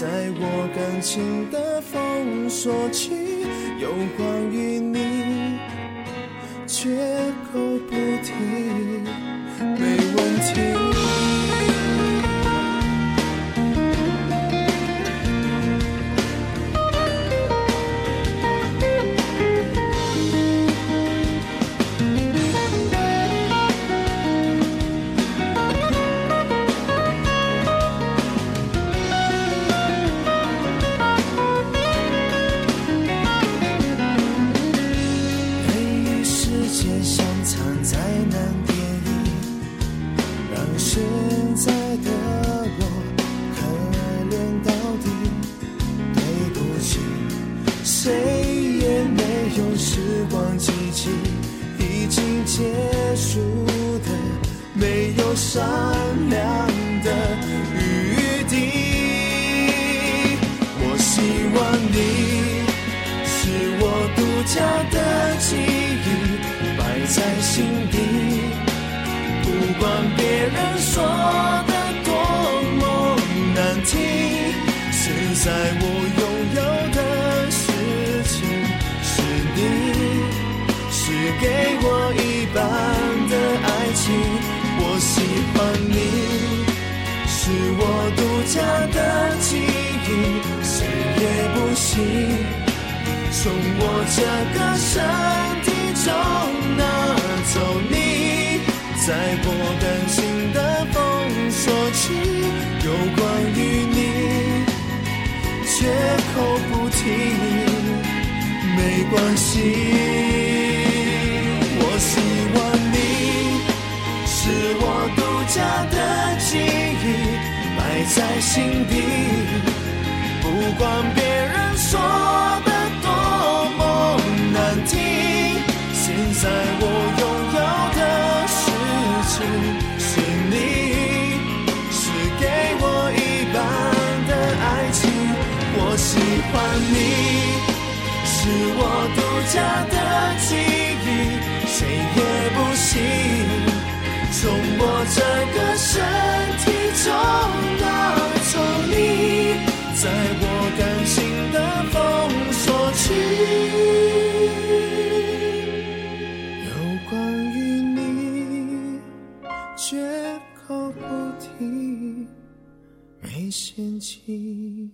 在我感情的封锁区，有关于你，绝口不提，谁也没有时光机器，已经结束的，没有善良的余地。我希望你是我独家的记忆，摆在心底，不管别人说的多么难听，现在我。从我这个身体中拿走你，在我感情的封锁区，有关于你。绝口不提，没关系。我希望你是我独家的记忆，摆在心底。不管别人说的多么难听，现在我拥有的事情是你，是给我一半的爱情。我喜欢你，是我独家的记忆，谁也不行陷阱，